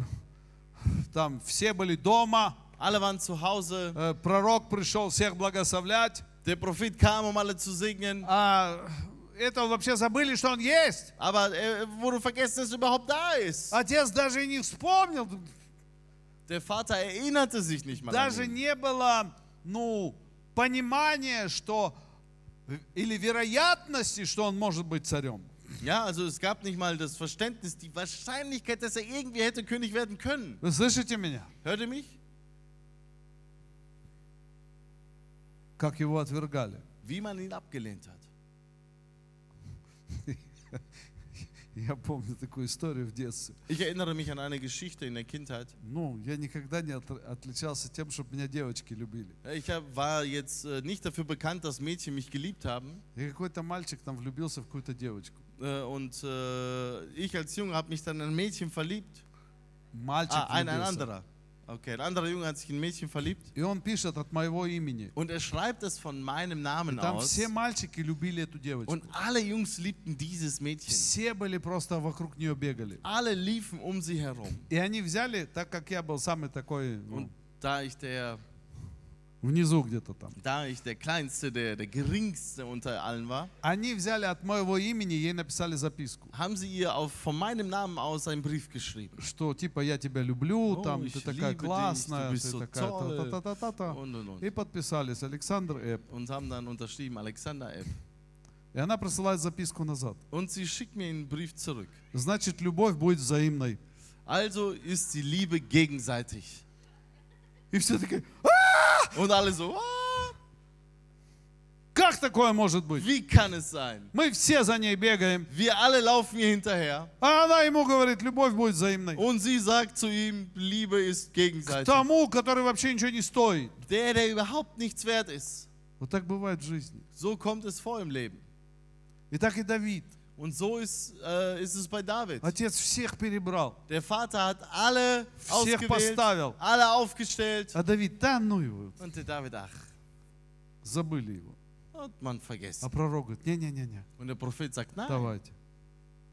Там все были дома. Alle waren zu Hause. Э, Пророк пришел всех благословлять. Der Prophet kam, um alle zu segnen. А это вообще забыли, что он есть. Aber er wurde vergessen, dass er überhaupt da ist. Отец даже и не вспомнил. Der Vater erinnerte sich nicht mal. Даже не было, ну, понимания, что или вероятности, что он может быть царем. Ja, also es gab nicht mal das Verständnis, die Wahrscheinlichkeit, dass er irgendwie hätte König werden können. Вы слышите меня? Hört ihr mich? Как его отвергали. Wie man ihn abgelehnt hat. Я помню такую историю в детстве. Ich erinnere mich an eine Geschichte in der Kindheit. Ну, я никогда не от- отличался тем, чтобы меня девочки любили. Ich hab, war jetzt äh, nicht dafür bekannt, dass Mädchen mich geliebt haben. И какой-то мальчик там влюбился в какую-то девочку. Äh, und äh, ich als Junge habe mich dann in ein Mädchen verliebt. Мальчик Ah, ein, ein влюбился. anderer. Okay, ein anderer Junge hat sich in ein Mädchen verliebt. И он пишет от моего имени. Und er schreibt es von meinem И Namen там aus. все мальчики любили эту девочку. Und alle Jungs liebten dieses Mädchen. Все были просто вокруг нее бегали. Alle liefen um sie herum. И они взяли, так как я был самый такой ну, Und da ich der, внизу где-то там, da ich der Kleinste, der, der Geringste unter allen war, они взяли от моего имени, ей написали записку, haben sie ihr auf, von meinem Namen aus einen Brief geschrieben. что типа я тебя люблю, О, там ты такая dich, классная, du bist ты so такая toll. та-та-та-та-та. Und, und, und. И подписались Александр Эп. Und haben dann unterschrieben, Alexander Epp. И она присылает записку назад. Und sie schickt mir einen Brief zurück. Значит, любовь будет взаимной. Also ist die Liebe gegenseitig. И все таки Und alle so, "Ah, как такое может быть? wie kann es sein? Мы все за ней бегаем. Wir alle laufen ihr hinterher. А она ему говорит, любовь будет взаимной. Und sie sagt zu ihm, Liebe ist К gegenseitig. тому, который вообще ничего не стоит. Der, der überhaupt nichts wert ist. Вот так бывает в жизни. So kommt es vor im Leben. И так и Давид. Und so ist, äh, ist es bei David. Отец всех перебрал, Der Vater hat alle всех поставил. alle aufgestellt. А Давид, да ну его, Und der David, ach, забыли его. hat man vergessen. А пророк говорит, не-не-не-не, Und der Prophet sagt, nein, давайте.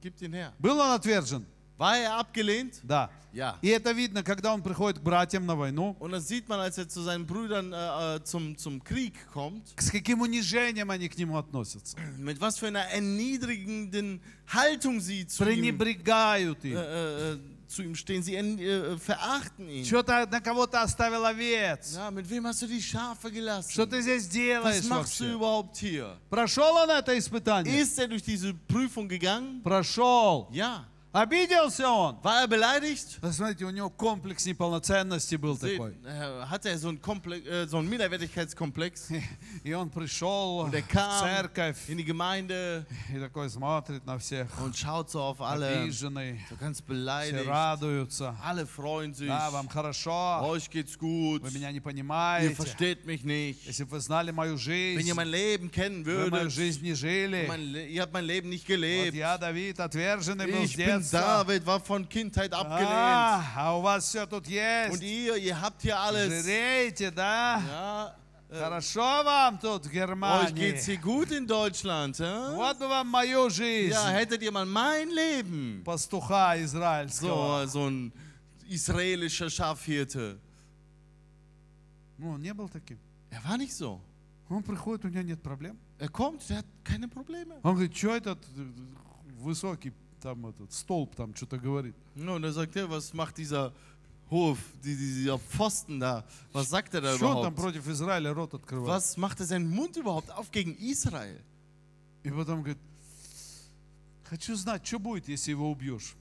gib ihn her. Был он отвержен? War er abgelehnt? Да. Ja. И это видно, когда он приходит к братьям на войну, Und das sieht man, als er zu seinen Brüdern äh, äh, zum, zum Krieg kommt, с каким унижением они к нему относятся. mit was für einer erniedrigenden Haltung sie zu ihm, Пренебрегают äh, им. äh, zu ihm stehen. Sie äh, verachten ihn. Что-то на кого-то оставил овец. Ja, mit wem hast du die Schafe gelassen? Что ты здесь Was делаешь machst du вообще? überhaupt hier? Прошел он это испытание? Ist er durch diese Prüfung gegangen? Прошел. Ja. Обиделся он. War er beleidigt? Да, Смотрите, у него комплекс неполноценности был Seht, такой. äh, Hat er so einen, Komple äh, so einen Minderwertigkeitskomplex? И он пришел Und er в kam церковь in die Gemeinde и такой смотрит на всех, und schaut so auf alle, обиженный, so ganz все beleidigt. радуются. Alle freuen sich. Да, вам хорошо, Euch geht's gut. вы меня не Ihr понимаете. versteht mich nicht. Если бы вы знали мою Wenn жизнь, ihr mein Leben kennen вы мою würdet, жизнь не жили. mein, Le- ihr habt mein Leben nicht Вот gelebt. я, Давид, отверженный был с Ich bin детства. David, war von Kindheit abgelehnt. А, а у вас все тут Und есть. ihr, ihr habt hier alles. Жиреете, да? Ja, äh, Хорошо вам тут в euch Германии. geht's hier gut in Deutschland. hä? Вот бы вам мою жизнь. Ja, hättet ihr mal mein Leben. Пастуха израильского. So, so ein israelischer Schafhirte. Ну, он не был таким. Er war nicht so. Он приходит, у него нет проблем. Er kommt, der hat keine Probleme. Он говорит, что этот э, высокий там этот столб там что-то говорит. No, und dann sagt er, was macht dieser Hof, die- dieser Pfosten da? Was sagt er da Что он там überhaupt? против Израиля рот открывает? Was macht er seinen Mund überhaupt auf gegen Israel? И потом говорит, хочу знать, что будет, если его убьешь.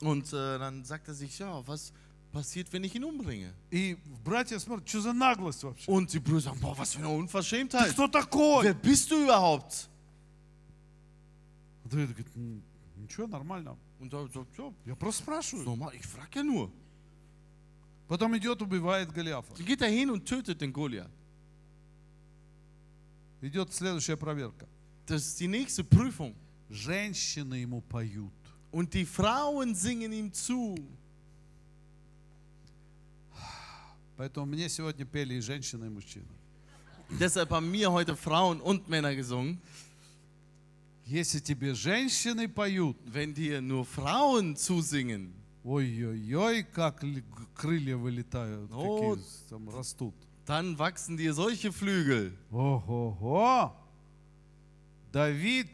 Und äh, dann sagt er sich, ja, was passiert, wenn ich ihn umbringe? И братья смотрят, что за наглость вообще? Und die Brüder sagen, boah, was für eine Ты Unverschämtheit. кто такой? Wer bist du überhaupt? Давид говорит, «М, ничего, нормально. Und er sagt, ja, Я просто спрашиваю. normal, ich frage ja nur. Потом идет, убивает Голиафа. Dann geht er hin und tötet den Goliath. Идет следующая проверка. Das ist die nächste Prüfung. Женщины ему поют. Und die Frauen singen ihm zu. Поэтому мне сегодня пели и женщины, и мужчины. Deshalb haben mir heute Frauen und Männer gesungen. Если тебе женщины поют, Wenn dir nur Frauen zusingen, ой-ой-ой, как крылья вылетают, Ну, какие там растут. dann wachsen dir solche Flügel. Ого-го! Давид,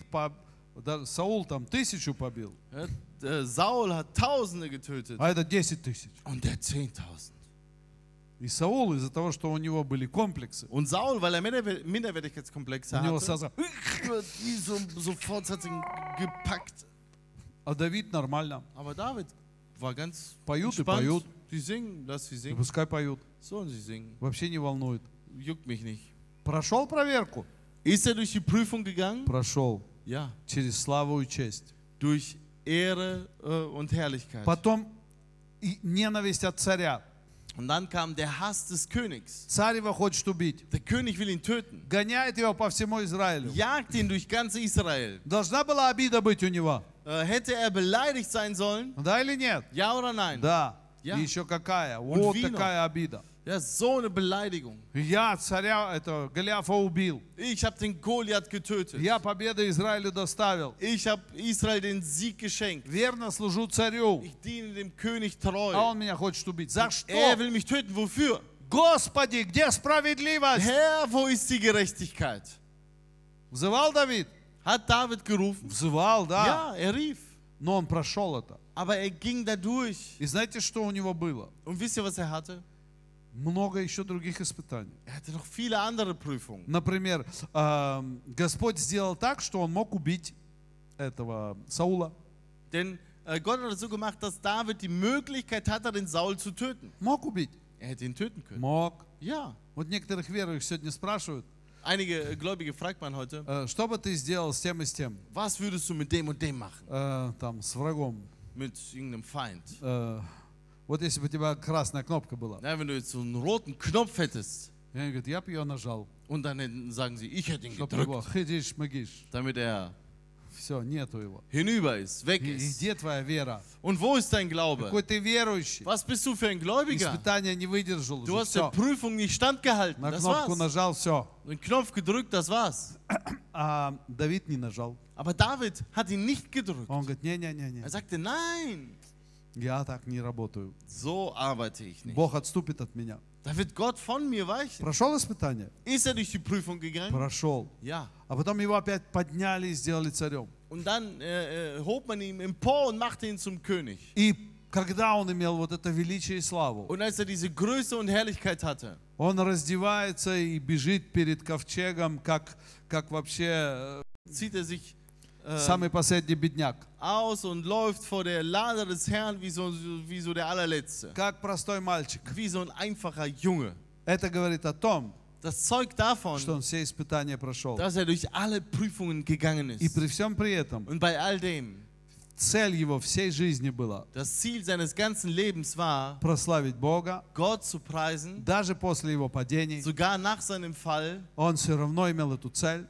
Саул там тысячу побил, äh, Saul hat Tausende getötet а это 10 тысяч. und der 10.000. И Саул из-за того, что у него были комплексы, Und Saul, weil er Minderwer- Minderwertigkeitskomplexe у него hatte, сразу, so, sofort hat ihn gepackt. а Давид нормально. Aber David war ganz Поют и entspannt. поют. Die singen, lass sie И singen. пускай поют. Sollen sie singen. Вообще не волнует. Juckt mich nicht. Прошел проверку? Ist er durch die Prüfung gegangen? Прошел. Ja. Через славу и честь. Durch Ehre äh, und Herrlichkeit. Потом и ненависть от царя. Und dann kam der Hass des Königs. Царь его хочет убить. Der König will ihn töten. Гоняет его по всему Израилю. Jagt ihn durch ganz Israel. Должна была обида быть у него. Äh, hätte er beleidigt sein sollen? Да или нет? Ja oder nein? Да. Я. И еще какая? Вот вино. такая обида. Ja, so eine Beleidigung. Я царя, это, Голиафа убил. Ich habe den Goliath getötet. Я победу Израилю доставил. Ich habe Israel den Sieg geschenkt. Верно служу царю. Ich diene dem König А treu. он меня хочет убить. За Er что? will mich töten. Wofür? Господи, где справедливость? Herr, wo ist die Gerechtigkeit? Взывал Давид? Hat David gerufen? Взывал, да. Ja, er rief. Но он прошел это. Aber er ging da durch. И знаете, что у него было? Und wisst ihr, was er hatte? Много еще других испытаний. Er hatte noch viele andere Prüfungen. Например, эм, Господь сделал так, что он мог убить этого Саула. Denn äh, Gott hat es so gemacht, dass David die Möglichkeit hatte, den Saul zu töten. Мог убить? Er hätte ihn töten können. Мог. Ja. Вот некоторых верующих сегодня спрашивают, Einige äh, Gläubige fragt man heute, э, что бы ты сделал с тем и с тем? was würdest du mit dem und dem machen? Э, там, с врагом. Mit irgendeinem Feind. Э, вот если бы у тебя красная кнопка была. Ja, wenn du jetzt so einen roten Knopf hättest И он говорит, я бы ее нажал. und dann hätten, sagen sie, ich hätte ihn Чтоб gedrückt, его хидиш магиш. damit er Все, нету его. hinüber ist, weg И, и ist. где твоя вера? Und wo ist dein Glaube? Какой ты верующий? Was bist du für ein Gläubiger? Испытания не выдержал Du уже. hast der Все. Prüfung nicht standgehalten. На Das кнопку war's. нажал, все. Den Knopf gedrückt, das war's. А Давид не нажал. Aber David hat ihn nicht gedrückt. Он говорит, не-не-не-не, Er sagte, nein, Я так не работаю. so arbeite ich nicht. Бог отступит от меня. Da wird Gott von mir weichen. Прошел испытание? Ist er durch die Prüfung gegangen? Прошел. Ja. А потом его опять подняли и сделали царем. Und dann äh, äh, hob man ihn empor und machte ihn zum König. И когда он имел вот это величие и славу, Und als er diese Größe und Herrlichkeit hatte, он раздевается и бежит перед ковчегом, как, как вообще, э, zieht er sich самый последний бедняк. aus und läuft vor der Lade des Herrn wie so, wie so der allerletzte. Как простой мальчик. Wie so ein einfacher Junge. Это говорит о том, Das zeugt davon, что он все испытания прошел. dass er durch alle Prüfungen gegangen И ist. при всем при этом Und bei all dem, цель его всей жизни была das Ziel seines ganzen Lebens war, прославить Бога. Gott zu preisen. Даже после его падений Sogar nach seinem Fall он все равно имел эту цель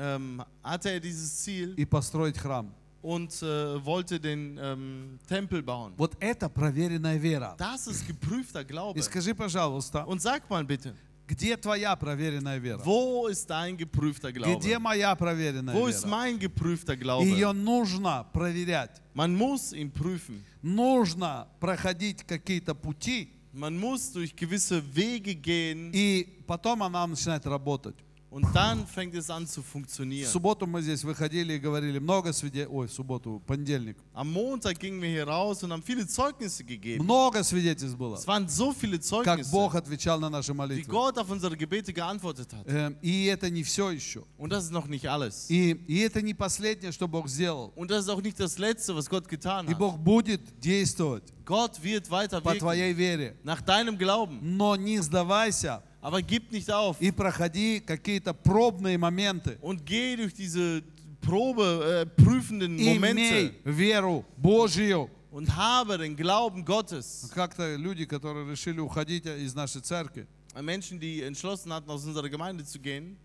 ähm, hatte er dieses Ziel и построить храм. und äh, wollte den ähm, Tempel bauen. Вот это проверенная вера. Das ist geprüfter Glaube. И скажи, пожалуйста, Und sag mal bitte, где твоя проверенная вера? wo ist dein geprüfter Где Glaube? моя проверенная Wo ist вера? mein geprüfter Ее Glaube? нужно проверять. Man muss ihn prüfen. Нужно проходить какие-то пути, Man muss durch gewisse Wege gehen и потом она начинает работать. Und dann fängt es an zu В funktionieren. субботу мы здесь выходили и говорили много свидетельств. Ой, в субботу, понедельник. Am Montag gingen wir hier raus und haben viele Zeugnisse gegeben. Много свидетельств было. Es waren so viele Как Бог Zeugnisse, отвечал на наши wie молитвы. Gott auf unsere Gebete geantwortet hat. Эм, И это не все еще. Und das ist noch nicht alles. И, и это не последнее, что Бог сделал. Und das ist auch nicht das Letzte, was Gott getan И hat. Бог будет действовать Gott wird weiter по wirken твоей вере. nach deinem Glauben. Но не сдавайся Aber gib nicht auf и проходи какие-то пробные моменты. und geh durch diese Probe, äh, prüfenden Momente Имей веру Божью. und habe den Glauben Gottes. Как-то люди, которые решили уходить из нашей церкви, Menschen, die entschlossen hatten, aus unserer Gemeinde zu gehen,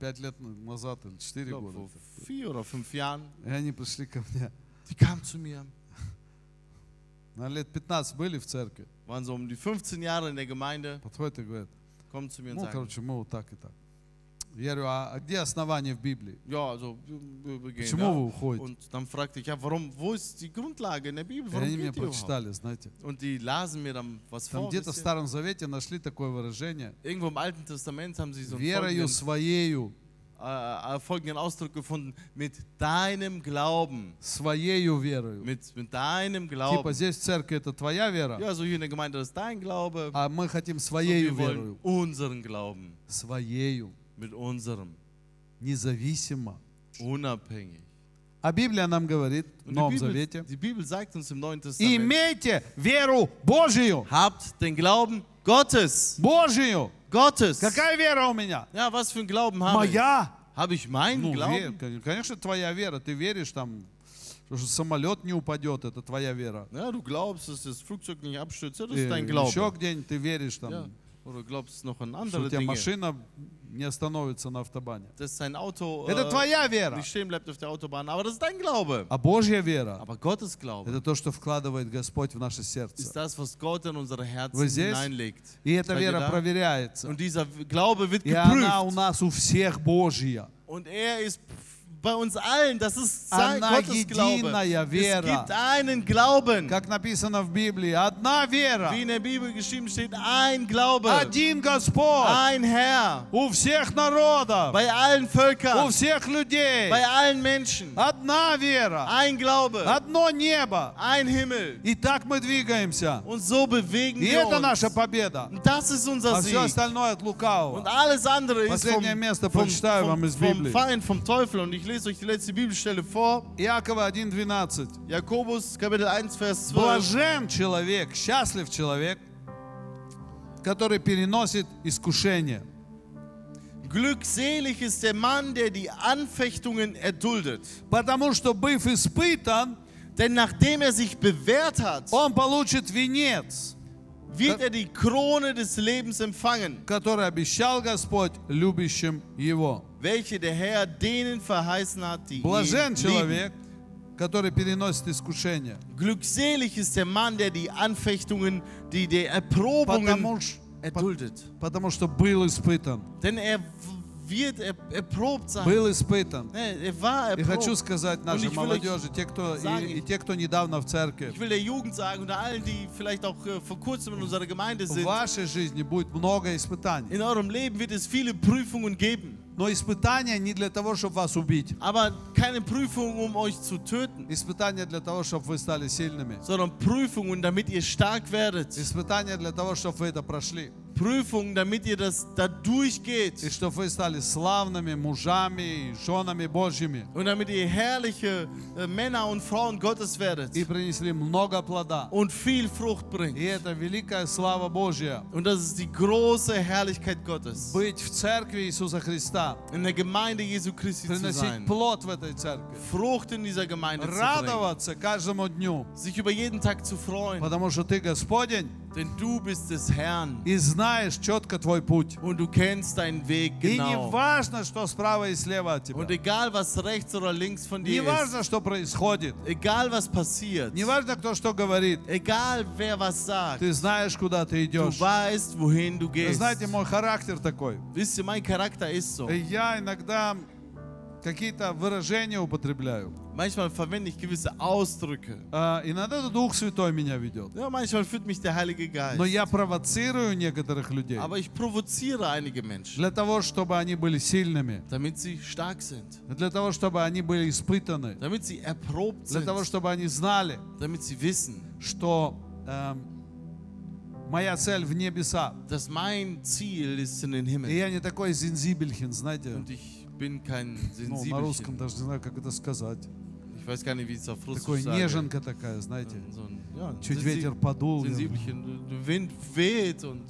пять лет назад или ich четыре glaube года, vor vier oder fünf Jahren, и они пришли ко мне. die kamen zu mir, На лет 15 были в церкви. waren so um die 15 Jahre in der Gemeinde, Подходят и говорят, kommen zu mir und ну, короче, мы вот так и так. Я говорю, а, а где основание в Библии? ja, also wir, wir gehen Почему вы уходите? Und dann fragte ich, ja, warum, wo ist die Grundlage in der Bibel? И Warum они мне überhaupt? прочитали, знаете. Und die lasen mir dann was Там vor. где-то в? Старом Завете нашли такое выражение. Irgendwo im Alten Testament haben sie so einen Верою своею, äh, äh, folgenden Ausdruck gefunden, mit deinem Glauben. своею верою. Mit, mit deinem Типа Glauben. здесь в церкви это твоя вера, Ja, so hier in der Gemeinde das ist dein Glaube. а мы хотим Und своею wir wollen верою. unseren Glauben. Своею, Mit unserem. независимо. Unabhängig. А Библия нам говорит в Und Новом die, Bibel, Завете, die Bibel sagt uns im Neuen Testament, имейте веру Божию. habt den Glauben Gottes. Божию. Gottes. Какая вера у меня? Ja, was für einen Glauben habe ich? Моя. Habe ich meinen Ну, вер- Glauben? конечно, твоя вера. Ты веришь там, что самолет не упадет, это твоя вера. Ja, du glaubst, dass das Flugzeug nicht abstürzt. Ja, das И ist dein еще Glaube. где-нибудь ты веришь там, Ja. Oder du glaubst noch an что у тебя Dinge. машина не остановится на автобане. Dass Auto Это äh, твоя вера. nicht stehen bleibt auf der Autobahn. Aber das ist dein Glaube. А Божья вера Aber Gottes Glaube это то, что вкладывает Господь в наше ist сердце. das, was Gott in unsere Herzen Вы здесь? hineinlegt. И эта Seid вера проверяется. Und dieser Glaube wird И она у нас у всех Божья. Und er ist bei uns allen. Das ist sein Она Gottes Glaube. единая Es вера. gibt einen Glauben. Как написано в Библии, одна вера, Wie in der Bibel geschrieben steht, ein Glaube. один Господь Ein Herr. у всех народов, Bei allen у Völkern. всех людей. Bei allen Menschen. Одна вера, Ein Glaube. одно небо. Ein Himmel. И так мы двигаемся. Und so bewegen И wir это uns. наша победа. Und das ist unser А все Sieg. остальное от Und лукавого. alles andere ist vom, Последнее место vom, прочитаю вам vom, из vom Библии. Feind, vom Teufel. Und ich lese euch die letzte Bibelstelle vor. Иакова 1.12. Jakobus Kapitel 1, Vers 12. Блажен человек, счастлив человек, который переносит искушение. Glückselig ist der Mann, der die Anfechtungen erduldet. Потому что, быв испытан, Denn nachdem er sich bewährt hat, он получит венец, wird er die Krone des Lebens empfangen, который обещал Господь любящим его. welche der Herr denen verheißen hat, die Блажен ihn lieben. человек, который переносит искушение. Glückselig ist der Mann, der die Anfechtungen, die der Erprobungen Потому, ш- erduldet. потому что был испытан. Denn er w- wird er, erprobt sein. Был испытан. Ne, Er war И хочу erprobt. сказать Und нашей ich will euch молодежи, те, кто, sagen, и, и те, кто недавно в церкви, Ich will der Jugend sagen, unter allen, die vielleicht auch äh, vor kurzem in unserer Gemeinde в sind, вашей жизни будет много испытаний. in eurem Leben wird es viele Prüfungen geben. Но испытания не для того, чтобы вас убить. Aber keine Prüfungen, um euch zu töten, Испытания для того, чтобы вы стали сильными. sondern Prüfungen, damit ihr stark werdet. Испытания для того, чтобы вы это прошли. Prüfungen, damit ihr das da и durchgeht чтобы вы стали славными мужами и женами Божьими und damit ihr herrliche äh, Männer und Frauen Gottes werdet и принесли много плода. und viel Frucht И bringt. это великая слава Божья. Und das ist die große Herrlichkeit Gottes. Быть в церкви Иисуса Христа, In der Gemeinde Jesu Christi zu приносить sein. плод в этой церкви, Frucht in dieser Gemeinde zu bringen. радоваться каждому дню, Sich über jeden Tag zu freuen. потому что ты Господень Denn du bist des Herrn. и знаешь четко твой путь. Und du kennst deinen Weg И не genau. важно, что справа и слева от Und тебя. egal was rechts oder links von Не dir ist, важно, что происходит. egal was passiert, Не важно, кто что говорит. egal wer was sagt, Ты знаешь, куда ты du идешь. weißt, wohin du Вы gehst. знаете, мой характер такой. Wisst ihr, mein Charakter ist so. Я иногда какие-то выражения употребляю. Manchmal verwende ich gewisse Ausdrücke. А, Иногда это Дух Святой меня ведет. Ja, manchmal führt mich der Heilige Geist. Но я провоцирую некоторых людей Aber ich provoziere einige Menschen, для того, чтобы они были сильными, damit sie stark sind, для того, чтобы они были испытаны, damit sie erprobt для sind, того, чтобы они знали, damit sie wissen, что эм, моя цель в небеса. dass mein Ziel ist in den И Himmel. я не такой зензибельхин, знаете. Und ich bin kein Ну, на русском даже не знаю, как это сказать. Ich weiß gar nicht, wie es auf Такой Russisch sage. неженка такая, знаете. So ein, ja, Чуть ветер подул. Sensibelchen. Wind weht und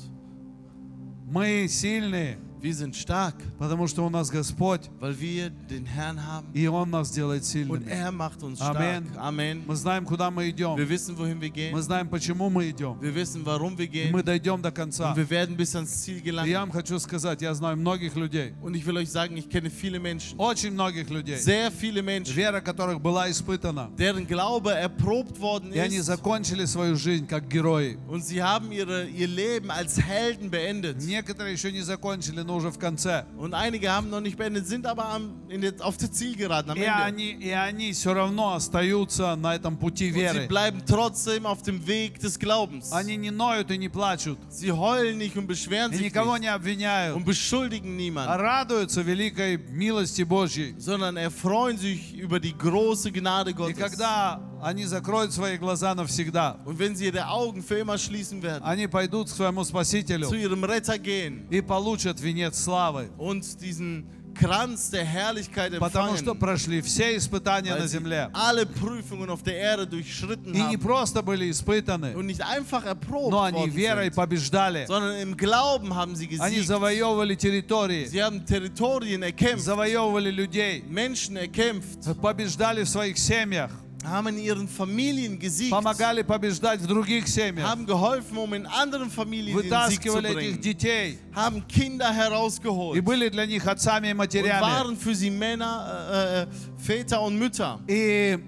Мы сильные, wir sind stark, потому что у нас Господь, weil wir den Herrn haben и Он нас делает und сильными. er macht uns stark. Amen. Amen. Мы знаем, куда мы идем. Wir wissen, wohin wir Мы gehen. знаем, почему мы идем. Wir wissen, warum wir И gehen. мы дойдем до конца. Und wir werden bis ans Ziel И я gelangen. вам хочу сказать, я знаю многих людей, Und ich will euch sagen, ich kenne viele Menschen, очень многих людей, sehr viele Menschen, вера которых была испытана. deren Glaube erprobt worden И они ist. закончили свою жизнь как герои. Und sie haben ihre, ihr Leben als Helden beendet. Некоторые еще не закончили, но уже в конце. Und einige haben noch nicht beendet, sind aber am, in der, auf der Zielgeraden am И Ende. они, и они все равно остаются на этом пути Und sie веры. bleiben trotzdem auf dem Weg des Glaubens. Они не ноют и не плачут. Sie heulen nicht und beschweren И sich никого nicht не обвиняют. und beschuldigen А niemanden, радуются великой милости Божьей. sondern erfreuen sich über die große Gnade И Gottes. когда они закроют свои глаза навсегда, Und wenn sie ihre Augen für immer schließen werden, они пойдут к своему Спасителю zu ihrem Retter gehen и получат венец славы. und diesen Kranz der Herrlichkeit Потому что empfangen, прошли все испытания на земле. alle Prüfungen auf der Erde durchschritten И не просто были испытаны, und nicht einfach erprobt но они верой sind, побеждали. sondern im Glauben haben sie Они gesiegt. завоевывали территории, Sie haben Territorien erkämpft, завоевывали людей, Menschen erkämpft, побеждали в своих семьях, haben in ihren Familien gesiegt, помогали побеждать в других семьях, haben geholfen, um in anderen Familien den Sieg zu вытаскивали этих bringen, детей haben Kinder и herausgeholt были для них отцами и und матерями. waren für sie Männer, äh, äh, Väter und Mütter. И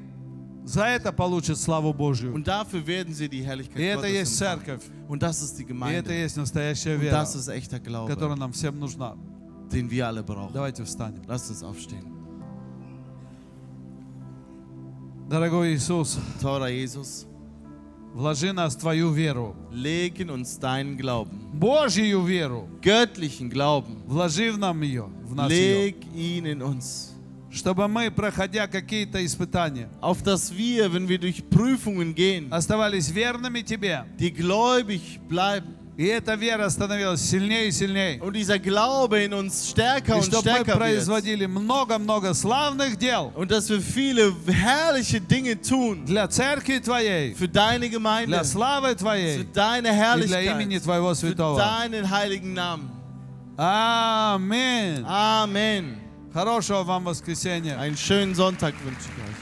за это получат славу Божью. Und dafür werden sie die И Herrlichkeit это есть Gottes empfangen. церковь. Und das ist die И это Gemeinde. есть настоящая Und вера, das ist echter Glaube, которая нам всем нужна. den wir alle brauchen. Давайте встанем. Lasst uns aufstehen. Дорогой Иисус, Teurer Jesus, вложи нас в Твою веру, leg in uns deinen Glauben, Божью веру. göttlichen Glauben. Вложи в нам ее, в нас ее, Leg ihn in uns. чтобы мы, проходя какие-то испытания, Auf dass wir, wenn wir durch Prüfungen gehen, оставались верными Тебе. die gläubig bleiben И эта вера становилась сильнее и сильнее. und dieser Glaube in uns stärker И und чтобы мы stärker wird. производили много-много славных дел Und dass wir viele herrliche Dinge tun для церкви Твоей, für deine Gemeinde, для славы für Твоей deine и для имени Herrlichkeit, Твоего für святого. deinen heiligen Namen. Аминь. Amen. Хорошего вам воскресенья. Einen schönen Sonntag wünsche ich euch.